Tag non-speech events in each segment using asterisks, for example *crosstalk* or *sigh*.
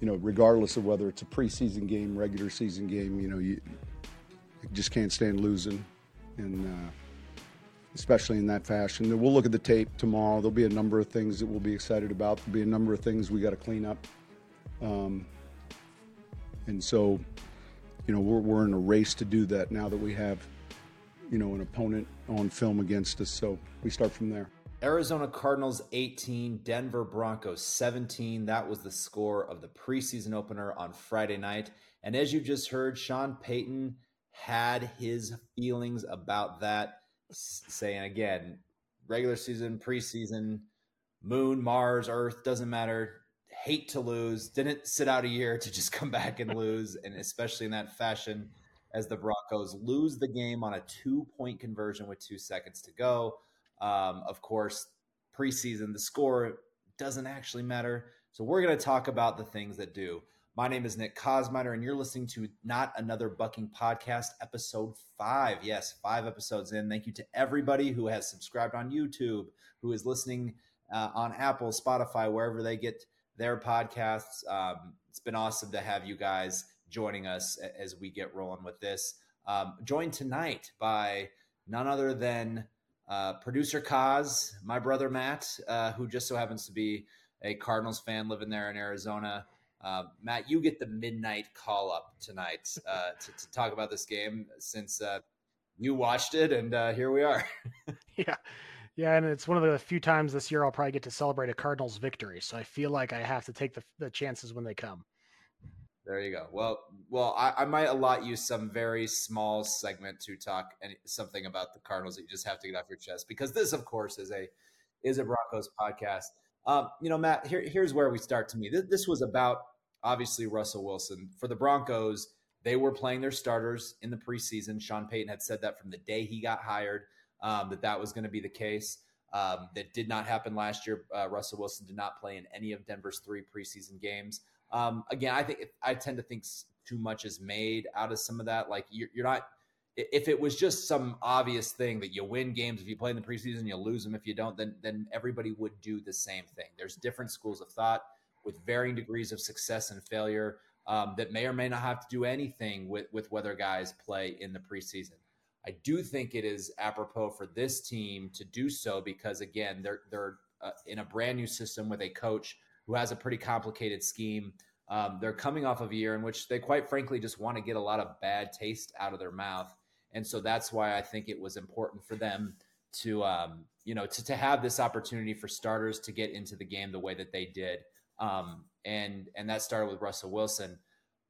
you know, regardless of whether it's a preseason game, regular season game, you know, you, you just can't stand losing, and uh, especially in that fashion. We'll look at the tape tomorrow. There'll be a number of things that we'll be excited about. There'll be a number of things we got to clean up, um, and so, you know, we're we're in a race to do that now that we have, you know, an opponent on film against us. So we start from there. Arizona Cardinals 18, Denver Broncos 17. That was the score of the preseason opener on Friday night. And as you just heard, Sean Payton had his feelings about that, saying again, regular season, preseason, moon, Mars, Earth, doesn't matter. Hate to lose. Didn't sit out a year to just *laughs* come back and lose, and especially in that fashion as the Broncos lose the game on a two point conversion with two seconds to go. Um, of course, preseason, the score doesn't actually matter. So we're going to talk about the things that do. My name is Nick Kosmider, and you're listening to Not Another Bucking Podcast, episode five. Yes, five episodes in. Thank you to everybody who has subscribed on YouTube, who is listening uh, on Apple, Spotify, wherever they get their podcasts. Um, it's been awesome to have you guys joining us as we get rolling with this. Um, joined tonight by none other than uh, producer Kaz, my brother Matt, uh, who just so happens to be a Cardinals fan living there in Arizona. Uh, Matt, you get the midnight call up tonight uh, *laughs* to, to, talk about this game since uh, you watched it, and uh, here we are. *laughs* yeah. Yeah, and it's one of the few times this year I'll probably get to celebrate a Cardinals victory. So I feel like I have to take the, the chances when they come. There you go. Well, well, I, I, might allot you some very small segment to talk any, something about the Cardinals that you just have to get off your chest because this, of course, is a is a Broncos podcast. Um, you know, Matt, here, here's where we start. To me, this, this was about obviously Russell Wilson for the Broncos. They were playing their starters in the preseason. Sean Payton had said that from the day he got hired um, that that was going to be the case. Um, that did not happen last year. Uh, Russell Wilson did not play in any of Denver's three preseason games. Um, again, I think I tend to think too much is made out of some of that. Like you're, you're not. If it was just some obvious thing that you win games if you play in the preseason, you lose them if you don't, then then everybody would do the same thing. There's different schools of thought with varying degrees of success and failure um, that may or may not have to do anything with with whether guys play in the preseason. I do think it is apropos for this team to do so because again, they're they're uh, in a brand new system with a coach who has a pretty complicated scheme. Um, they're coming off of a year in which they, quite frankly, just want to get a lot of bad taste out of their mouth, and so that's why I think it was important for them to, um, you know, to, to have this opportunity for starters to get into the game the way that they did, um, and and that started with Russell Wilson.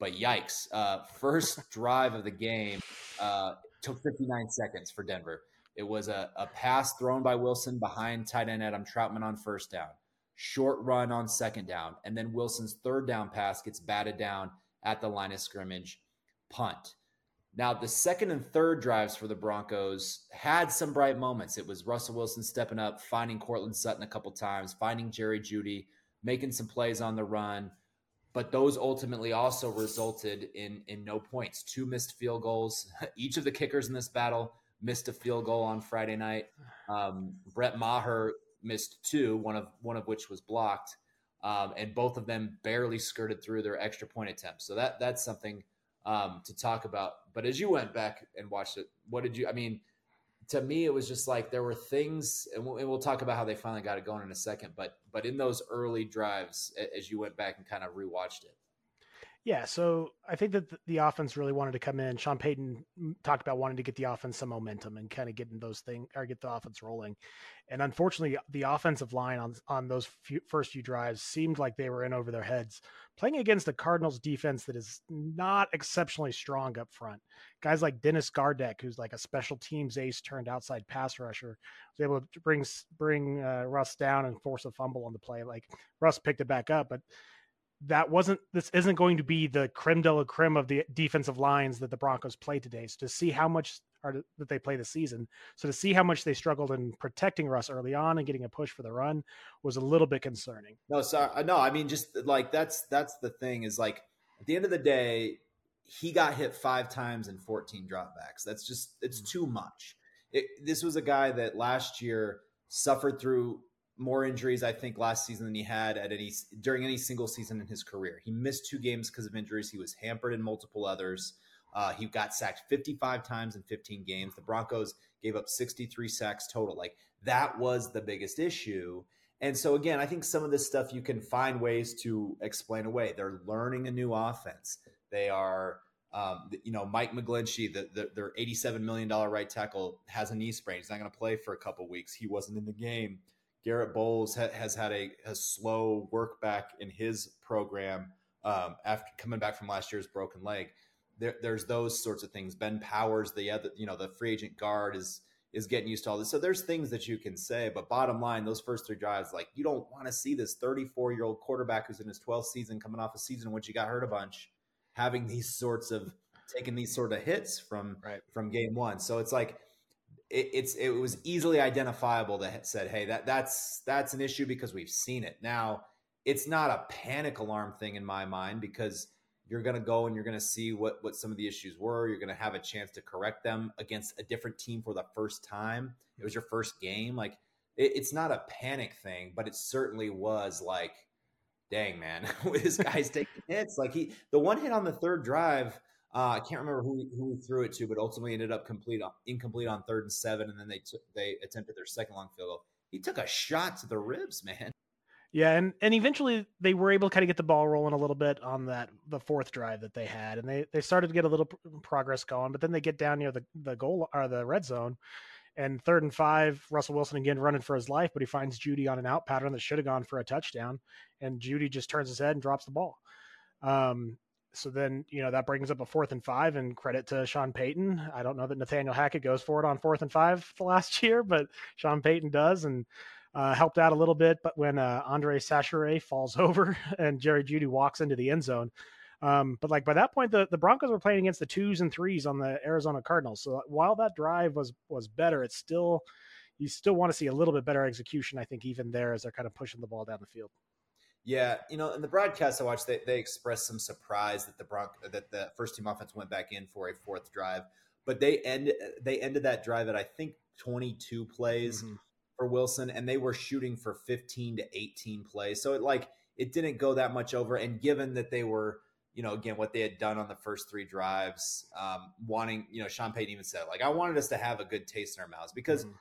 But yikes! Uh, *laughs* first drive of the game uh, took 59 seconds for Denver. It was a, a pass thrown by Wilson behind tight end Adam Trautman on first down short run on second down, and then Wilson's third down pass gets batted down at the line of scrimmage, punt. Now, the second and third drives for the Broncos had some bright moments. It was Russell Wilson stepping up, finding Courtland Sutton a couple times, finding Jerry Jeudy, making some plays on the run. But those ultimately also resulted in in no points. Two missed field goals. *laughs* Each of the kickers in this battle missed a field goal on Friday night. Um, Brett Maher missed two, one of one of which was blocked, um, and both of them barely skirted through their extra point attempts. So that that's something um, to talk about. But as you went back and watched it, what did you? I mean, to me, it was just like there were things, and we'll, and we'll talk about how they finally got it going in a second. But but in those early drives, as you went back and kind of rewatched it, yeah, so I think that the offense really wanted to come in. Sean Payton talked about wanting to get the offense some momentum and kind of getting those things or get the offense rolling. And unfortunately, the offensive line on on those few, first few drives seemed like they were in over their heads, playing against the Cardinals defense that is not exceptionally strong up front. Guys like Dennis Gardeck, who's like a special teams ace turned outside pass rusher, was able to bring bring uh, Russ down and force a fumble on the play. Like Russ picked it back up, but that wasn't this isn't going to be the creme de la creme of the defensive lines that the Broncos play today. So to see how much are that they play the season, so to see how much they struggled in protecting Russ early on and getting a push for the run was a little bit concerning. No, sorry, no, I mean just like that's that's the thing is like at the end of the day, he got hit five times in 14 dropbacks. That's just it's mm. too much. It, this was a guy that last year suffered through more injuries, I think, last season than he had at any during any single season in his career. He missed two games because of injuries. He was hampered in multiple others. Uh, he got sacked 55 times in 15 games. The Broncos gave up 63 sacks total. Like that was the biggest issue. And so again, I think some of this stuff you can find ways to explain away. They're learning a new offense. They are, um, you know, Mike McGlinchey, the, the, their $87 million right tackle, has a knee sprain. He's not going to play for a couple weeks. He wasn't in the game. Garett Bolles ha- has had a, a, slow work back in his program um, after coming back from last year's broken leg. There, there's those sorts of things. Ben Powers, the other, you know, the free agent guard is is getting used to all this. So there's things that you can say, but bottom line, those first three drives, like you don't want to see this 34 year old quarterback who's in his 12th season, coming off a season in which he got hurt a bunch, having these sorts of taking these sort of hits from right. from game one. So it's like it, it's it was easily identifiable that said, hey, that that's that's an issue because we've seen it. Now it's not a panic alarm thing in my mind because you're going to go and you're going to see what what some of the issues were. You're going to have a chance to correct them against a different team for the first time. It was your first game. Like it, it's not a panic thing but it certainly was like dang man *laughs* this guy's taking hits. Like he the one hit on the third drive uh, I can't remember who, who threw it to, but ultimately ended up complete incomplete on third and seven, and then they took they attempted their second long field goal. He took a shot to the ribs, man. Yeah, and and eventually they were able to kind of get the ball rolling a little bit on that the fourth drive that they had, and they they started to get a little progress going. But then they get down near the the goal or the red zone, and third and five, Russell Wilson again running for his life, but he finds Jeudy on an out pattern that should have gone for a touchdown, and Jeudy just turns his head and drops the ball. Um, so then you know that brings up a fourth and five, and credit to Sean Payton. I don't know that Nathaniel Hackett goes for it on fourth and five *laughs* the last year, but Sean Payton does, and uh, helped out a little bit, but when uh, Andre Chachere falls *laughs* over and Jerry Jeudy walks into the end zone. Um, but like by that point, the, the Broncos were playing against the twos and threes on the Arizona Cardinals. So while that drive was was better, it's still you still want to see a little bit better execution. I think even there as they're kind of pushing the ball down the field. Yeah, you know, in the broadcast I watched, they, they expressed some surprise that the Bronc that the first team offense went back in for a fourth drive, but they end they ended that drive at I think 22 plays. Mm-hmm for Wilson, and they were shooting for 15 to 18 plays. So it like it didn't go that much over. And given that they were, you know, again what they had done on the first three drives, um, wanting, you know, Sean Payton even said like I wanted us to have a good taste in our mouths because. Mm-hmm.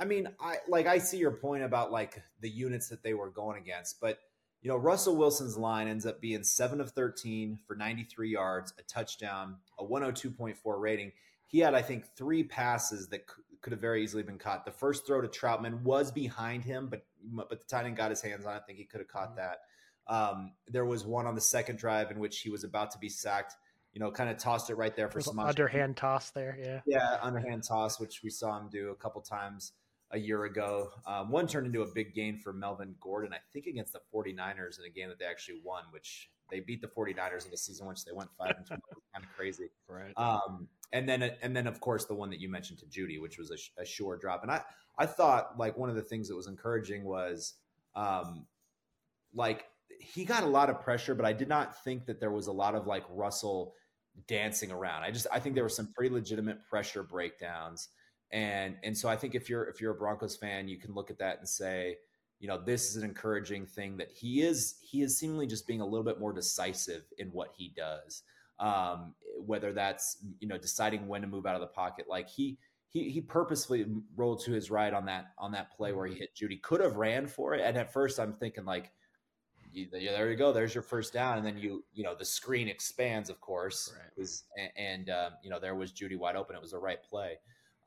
I mean, I like I see your point about like the units that they were going against, but you know, Russell Wilson's line ends up being 7 of 13 for 93 yards, a touchdown, a 102.4 rating. He had I think 3 passes that could have very easily been caught. The first throw to Trautman was behind him, but but the tight end got his hands on it. I think he could have caught mm-hmm. that. Um, there was one on the second drive in which he was about to be sacked. You know, kind of tossed it right there for some underhand toss there. Yeah, yeah, underhand toss, which we saw him do a couple times a year ago. Um, one turned into a big gain for Melvin Gordon, I think against the 49ers in a game that they actually won, which they beat the 49ers in the season which they went 5 and 2. kind of crazy. *laughs* Right. Um, and then and then of course the one that you mentioned to Jeudy, which was a, a sure drop. And I I thought like one of the things that was encouraging was um like he got a lot of pressure, but I did not think that there was a lot of like Russell dancing around. I just I think there were some pretty legitimate pressure breakdowns. And and so I think if you're if you're a Broncos fan, you can look at that and say, you know, this is an encouraging thing that he is he is seemingly just being a little bit more decisive in what he does um, whether that's you know deciding when to move out of the pocket. Like he he he purposefully rolled to his right on that on that play where he mm-hmm. hit Jeudy. Could have ran for it, and at first I'm thinking like, there you go, there's your first down, and then you you know the screen expands, of course, right. was and, and um, you know there was Jeudy wide open. It was the right play.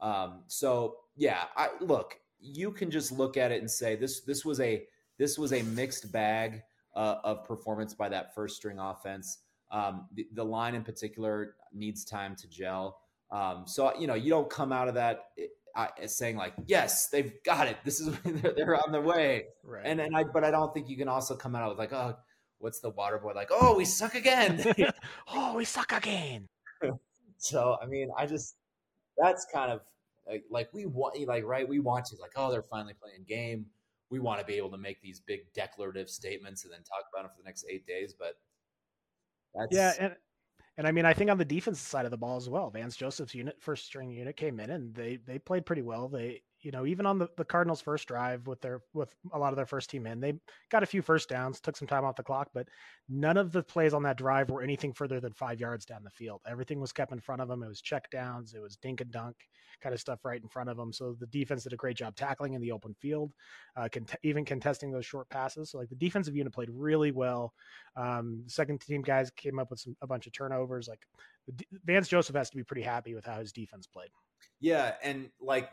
Um, so yeah, I look. You can just look at it and say this this was a this was a mixed bag uh, of performance by that first string offense. Um, the, the, line in particular needs time to gel. Um, so you know you don't come out of that saying like, yes, they've got it. This is *laughs* they're, they're on their way. Right. And and I but I don't think you can also come out with like, oh, what's the water boy like? Oh, we suck again. *laughs* oh, we suck again. *laughs* so I mean, I just that's kind of like, like we want like right we want to like oh they're finally playing game. We want to be able to make these big declarative statements and then talk about them for the next eight days, but that's... Yeah, and and I mean, I think on the defensive side of the ball as well, Vance Joseph's unit, first string unit, came in and they they played pretty well. They you know, even on the, the Cardinals' first drive with their with a lot of their first team in, they got a few first downs, took some time off the clock, but none of the plays on that drive were anything further than five yards down the field. Everything was kept in front of them. It was check downs, it was dink and dunk kind of stuff right in front of them. So the defense did a great job tackling in the open field, uh, cont- even contesting those short passes. So like the defensive unit played really well. Um, second team guys came up with some, a bunch of turnovers. Like Vance Joseph has to be pretty happy with how his defense played. Yeah, and like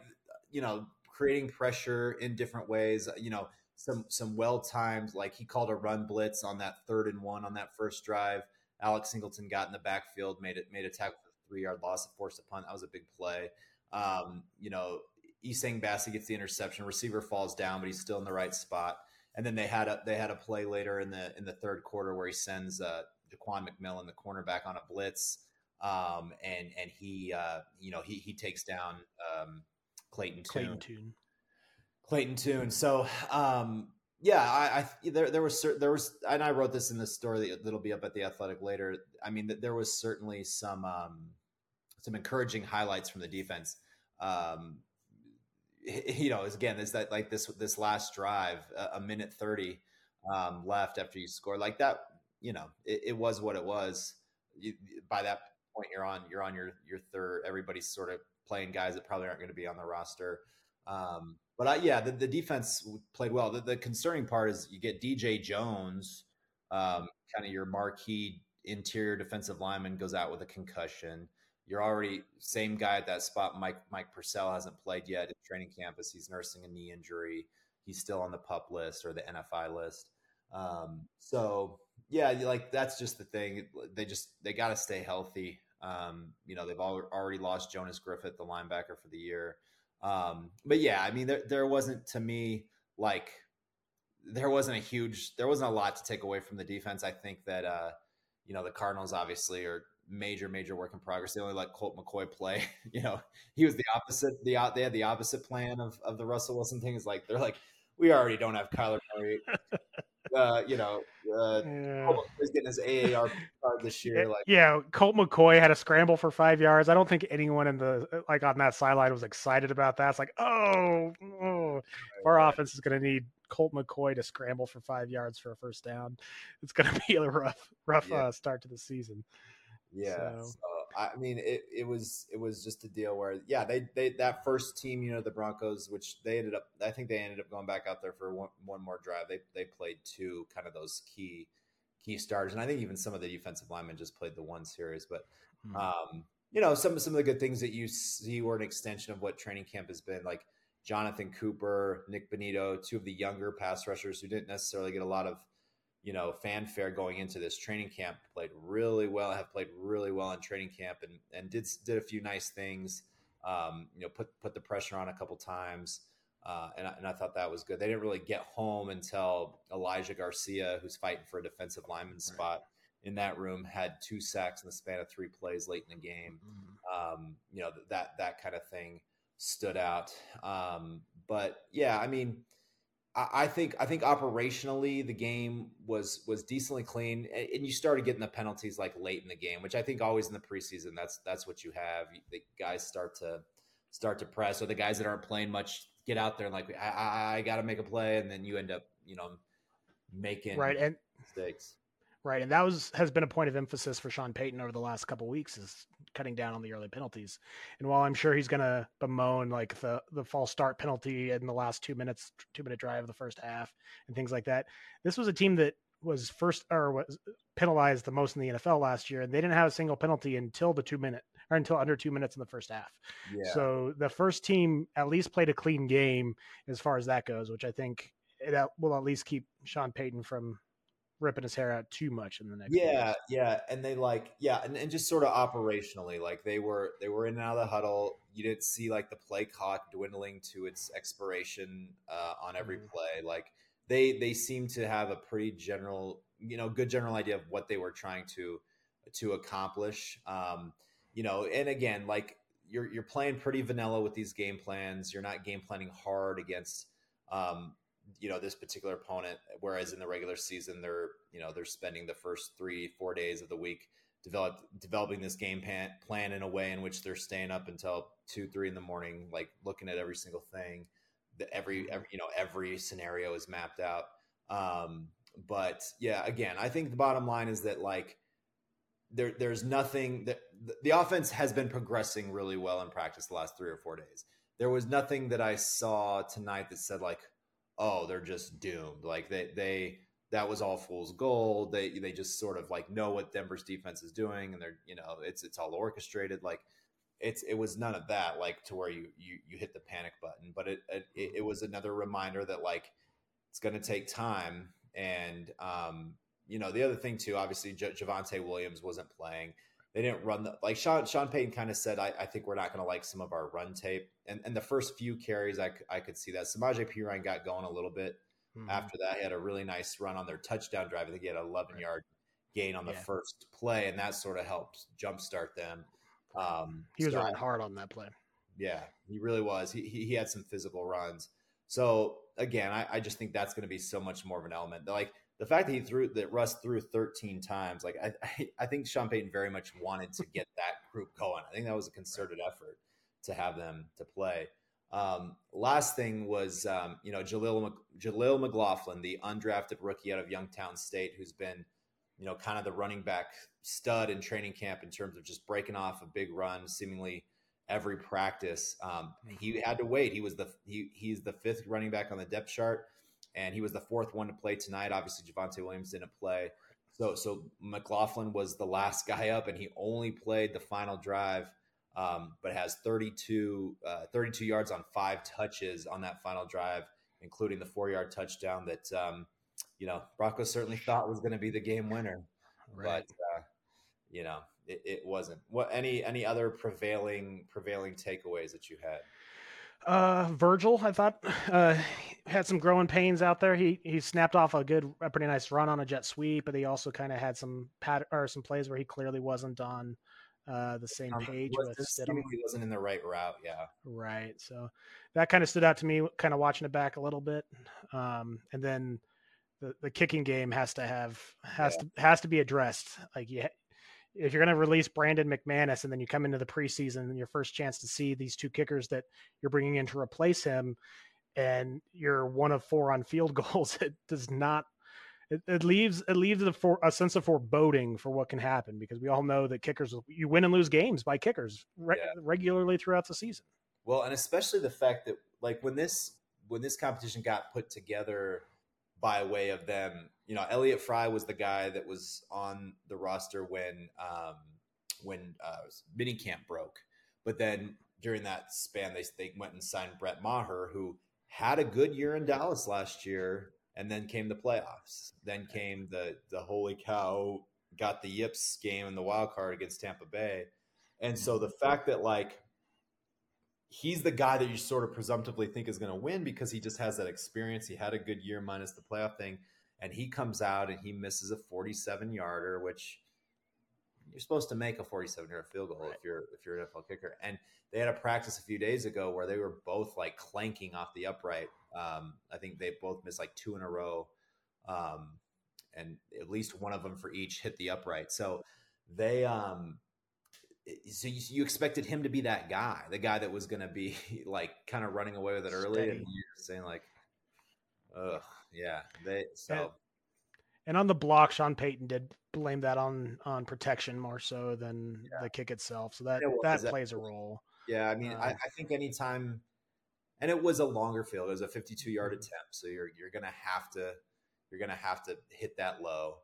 you know, creating pressure in different ways. You know, some some well timed like he called a run blitz on that third and one on that first drive. Alex Singleton got in the backfield, made it made a tackle for three yard loss, a forced a punt. That was a big play. Um, you know, Essang Bassey gets the interception, receiver falls down, but he's still in the right spot. And then they had a they had a play later in the in the third quarter where he sends uh, Ja'Quan McMillian, the cornerback, on a blitz um, and and he uh, you know he he takes down um, Clayton Tune. Clayton Tune. Clayton Tune. So um, yeah, I, I there there was there was and I wrote this in the story that'll be up at the Athletic later. I mean, there was certainly some um, some encouraging highlights from the defense. Um, you know, again, is that like this this last drive, a, minute thirty um, left after you score like that. You know, it, it was what it was. You, by that point you're on you're on your your third. Everybody's sort of playing guys that probably aren't going to be on the roster. Um, but I, yeah, the, the defense played well. The, the, concerning part is you get DJ Jones, um, kind of your marquee interior defensive lineman, goes out with a concussion. You're already same guy at that spot. Mike Mike Purcell hasn't played yet at training campus. He's nursing a knee injury. He's still on the pup list or the NFI list. Um, so yeah, like that's just the thing. They just they got to stay healthy. Um, you know, they've already lost Jonas Griffith, the linebacker for the year. Um, but yeah, I mean, there, there wasn't to me like there wasn't a huge, there wasn't a lot to take away from the defense. I think that, uh, you know, the Cardinals obviously are major, major work in progress. They only let Colt McCoy play. *laughs* you know, he was the opposite. The they had the opposite plan of of the Russell Wilson thing. Is like they're like, we already don't have Kyler Murray. *laughs* uh, you know, uh, yeah. he's getting his AAR card this year. Like, yeah, Colt McCoy had a scramble for five yards. I don't think anyone in the like on that sideline was excited about that. It's like, oh, oh. Right, our right. offense is going to need Colt McCoy to scramble for five yards for a first down. It's going *laughs* to be a rough, rough yeah. uh, start to the season. Yeah. So. So, I mean, it, it was it was just a deal where yeah they they that first team you know the Broncos which they ended up I think they ended up going back out there for one, one more drive. They they played two kind of those key key starters. And I think even some of the defensive linemen just played the one series. But mm-hmm. um you know some some of the good things that you see were an extension of what training camp has been like Jonathan Cooper Nik Bonitto, two of the younger pass rushers who didn't necessarily get a lot of you know fanfare going into this training camp played really well have played really well in training camp and and did did a few nice things um, you know put put the pressure on a couple times uh, and, I, and I thought that was good. They didn't really get home until Elijah Garcia who's fighting for a defensive lineman spot in that room had two sacks in the span of three plays late in the game. Mm-hmm. um, you know that that kind of thing stood out. Um, but yeah I mean I think I think operationally the game was was decently clean, and you started getting the penalties like late in the game, which I think always in the preseason that's that's what you have. The guys start to start to press, or the guys that aren't playing much get out there and like I, I, I got to make a play, and then you end up you know making right and mistakes. Right, and that was has been a point of emphasis for Sean Payton over the last couple weeks is cutting down on the early penalties. And while I'm sure he's going to bemoan like the the false start penalty in the last two minutes, two minute drive of the first half, and things like that, this was a team that was first or was penalized the most in the NFL last year, and they didn't have a single penalty until the two minute or until under two minutes in the first half. Yeah. So the first team at least played a clean game as far as that goes, which I think it will at least keep Sean Payton from ripping his hair out too much in the next. Yeah, yeah, and they like yeah, and, and just sort of operationally, like they were they were in and out of the huddle. You didn't see like the play clock dwindling to its expiration uh, on every mm. play. Like they they seem to have a pretty general, you know, good general idea of what they were trying to to accomplish. Um, you know, and again, like you're you're playing pretty vanilla with these game plans. You're not game planning hard against um, you know this particular opponent whereas in the regular season they're you know they're spending the first three four days of the week developed developing this game plan, plan in a way in which they're staying up until two, three in the morning, like looking at every single thing. The, every, Mm-hmm. every you know every scenario is mapped out. Um, but yeah, again, I think the bottom line is that like there there's nothing that the, the offense has been progressing really well in practice the last three or four days. There was nothing that I saw tonight that said like, oh, they're just doomed. Like they they that was all fool's gold. They they just sort of like know what Denver's defense is doing, and they're you know it's it's all orchestrated. Like it's it was none of that like to where you you you hit the panic button. But it it, it was another reminder that like it's going to take time, and um you know the other thing too. Obviously, J- Javonte Williams wasn't playing. They didn't run the like Sean Sean Payton kind of said. I, I think we're not going to like some of our run tape, and and the first few carries I, I could see that. Samaje Perine got going a little bit Mhm. after that. He had a really nice run on their touchdown drive. I think he had an 11 Right. yard gain on the Yeah. first play, and that sort of helped jumpstart them. Um, he was so- running hard on that play. yeah, he really was. He, he, he had some physical runs. So again, I, I just think that's going to be so much more of an element. Like the fact that he threw that Russ threw 13 times, like I, I, I think Sean Payton very much wanted to get that group going. I think that was a concerted effort to have them to play. Um, last thing was, um, you know, Jaleel, Mc- Jaleel McLaughlin, the undrafted rookie out of Youngstown State, who's been, you know, kind of the running back stud in training camp in terms of just breaking off a big run, seemingly every practice. Um, he had to wait. He was the he, he's the fifth running back on the depth chart, and he was the fourth one to play tonight. Obviously, Javonte Williams didn't play, so so McLaughlin was the last guy up, and he only played the final drive. Um, but has 32, uh, 32 yards on five touches on that final drive, including the four yard touchdown that, um, you know, Broncos certainly thought was going to be the game winner Right. but uh, you know it, it wasn't what any any other prevailing prevailing takeaways that you had Uh, Virgil, I thought, uh, had some growing pains out there. He he snapped off a good, a pretty nice run on a jet sweep, but he also kind of had some pat or some plays where he clearly wasn't on uh, the same Um, page was- with Stidham. seemingly wasn't in the right route yeah Right. So that kind of stood out to me, kind of watching it back a little bit. Um, and then the, the kicking game has to have has to has to be addressed. Like you, if you're going to release Brandon McManus and then you come into the preseason and your first chance to see these two kickers that you're bringing in to replace him, and you're one of four on field *laughs* goals, it does not. It, it leaves it leaves a, for, a sense of foreboding for what can happen because we all know that kickers you win and lose games by kickers re- Yeah. regularly throughout the season. well and especially the fact that like when this when this competition got put together by way of them you know elliot fry was the guy that was on the roster when um when uh minicamp broke but then during that span they, they went and signed brett maher who had a good year in dallas last year and then came the playoffs. Then came the the holy cow got the yips game in the wild card against tampa bay. And so the mm-hmm. fact that like he's the guy that you sort of presumptively think is going to win because he just has that experience. He had a good year minus the playoff thing, and he comes out and he misses a 47 yarder, which you're supposed to make a 47 yard field goal if you're if you're an NFL kicker. And they had a practice a few days ago where they were both like clanking off the upright. Um, I think they both missed like two in a row, um, and at least one of them for each hit the upright. So they um so you, you expected him to be that guy, the guy that was going to be *laughs* like kind of running away with it early, Steady. and you're saying like, "Ugh, yeah." They so And- And on the block, Sean Payton did blame that on on protection more so than the kick itself. So that was. that That plays a role. yeah, I mean, I, Um, I think anytime, and it was a longer field. It was a 52 yard Mhm. attempt, so you're you're gonna have to you're gonna have to hit that low,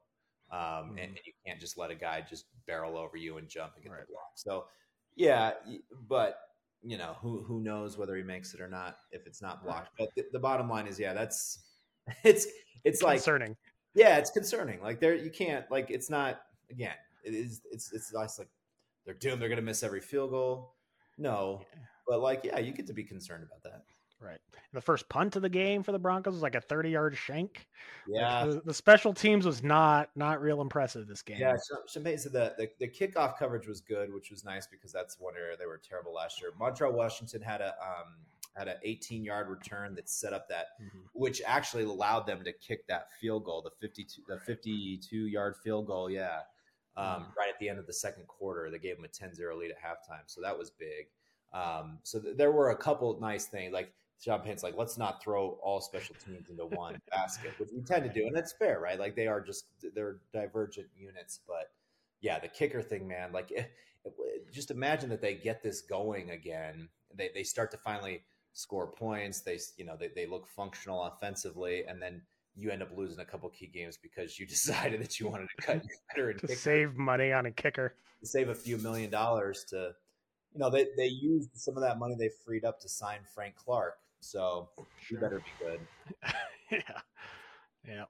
um, and, Mhm. and you can't just let a guy just barrel over you and jump and get Right. the block. So yeah, but you know who who knows whether he makes it or not if it's not blocked. But the, the bottom line is, yeah, that's *laughs* it's it's like Concerning. Yeah, it's concerning. Like there, you can't like it's not again. It is it's it's nice like they're doomed. They're gonna miss every field goal. No, Yeah. but like yeah, you get to be concerned about that. Right. The first punt of the game for the Broncos was like a 30 yard shank. Yeah, the, the special teams was not not real impressive this game. yeah. Sean Payton said that the, the kickoff coverage was good, which was nice because that's one area they were terrible last year. Montrell Washington had a um had an 18 yard return that set up that Mhm. which actually allowed them to kick that field goal, the 52 the 52 yard field goal, yeah. um, Mm. right at the end of the second quarter. They gave them a 10-0 lead at halftime, so that was big. Um, so th- there were a couple nice things like Sean Payton's like, let's not throw all special teams into one *laughs* basket, which we tend to do, and that's fair, right? Like they are just they're divergent units, but yeah, the kicker thing, man. Like, it, *laughs* it- just imagine that they get this going again. They they start to finally score points. They you know they they look functional offensively, and then you end up losing a couple key games because you *laughs* decided that you wanted to cut your *laughs* veteran To kicker save money on a kicker. to save a few million dollars to, you know, they they used some of that money they freed up to sign Frank Clark. So you better be good. *laughs* yeah. Yeah.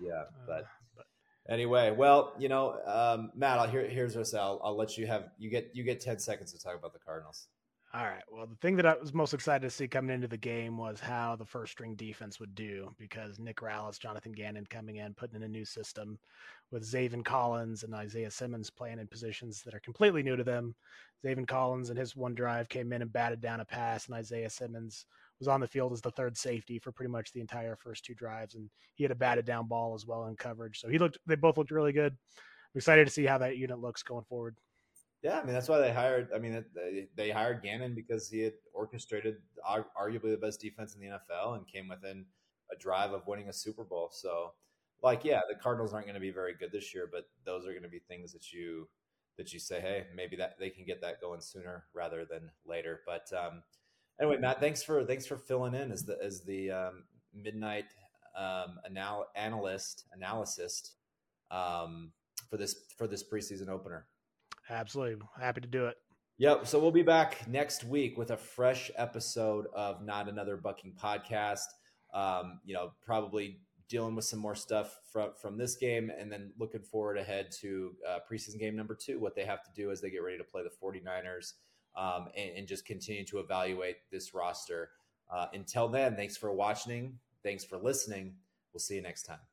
Yeah, but Uh, anyway, well, you know, um, Matt, I'll, here, here's what I'll, I'll let you have you get you get ten seconds to talk about the Cardinals. All right. Well, the thing that I was most excited to see coming into the game was how the first string defense would do because Nick Rallis, Jonathan Gannon coming in, putting in a new system with Zaven Collins and Isaiah Simmons playing in positions that are completely new to them. Zaven Collins and his one drive came in and batted down a pass, and Isaiah Simmons was on the field as the third safety for pretty much the entire first two drives, and he had a batted down ball as well in coverage. So he looked. They both looked really good. I'm excited to see how that unit looks going forward. Yeah, I mean that's why they hired. I mean they, hired Gannon because he had orchestrated arguably the best defense in the NFL and came within a drive of winning a Super Bowl. So, like, yeah, the Cardinals aren't going to be very good this year, but those are going to be things that you that you say, hey, maybe that they can get that going sooner rather than later. But um, anyway, Matt, thanks for thanks for filling in as the as the um, midnight um, anal- analyst analyst um, for this for this preseason opener. Absolutely happy to do it. Yep. So we'll be back next week with a fresh episode of Not Another Bucking podcast. Um, you know, probably dealing with some more stuff from from this game, and then looking forward ahead to uh, preseason game number two. What they have to do as they get ready to play the 49ers, um, and, and just continue to evaluate this roster. Uh, until then, thanks for watching. Thanks for listening. We'll see you next time.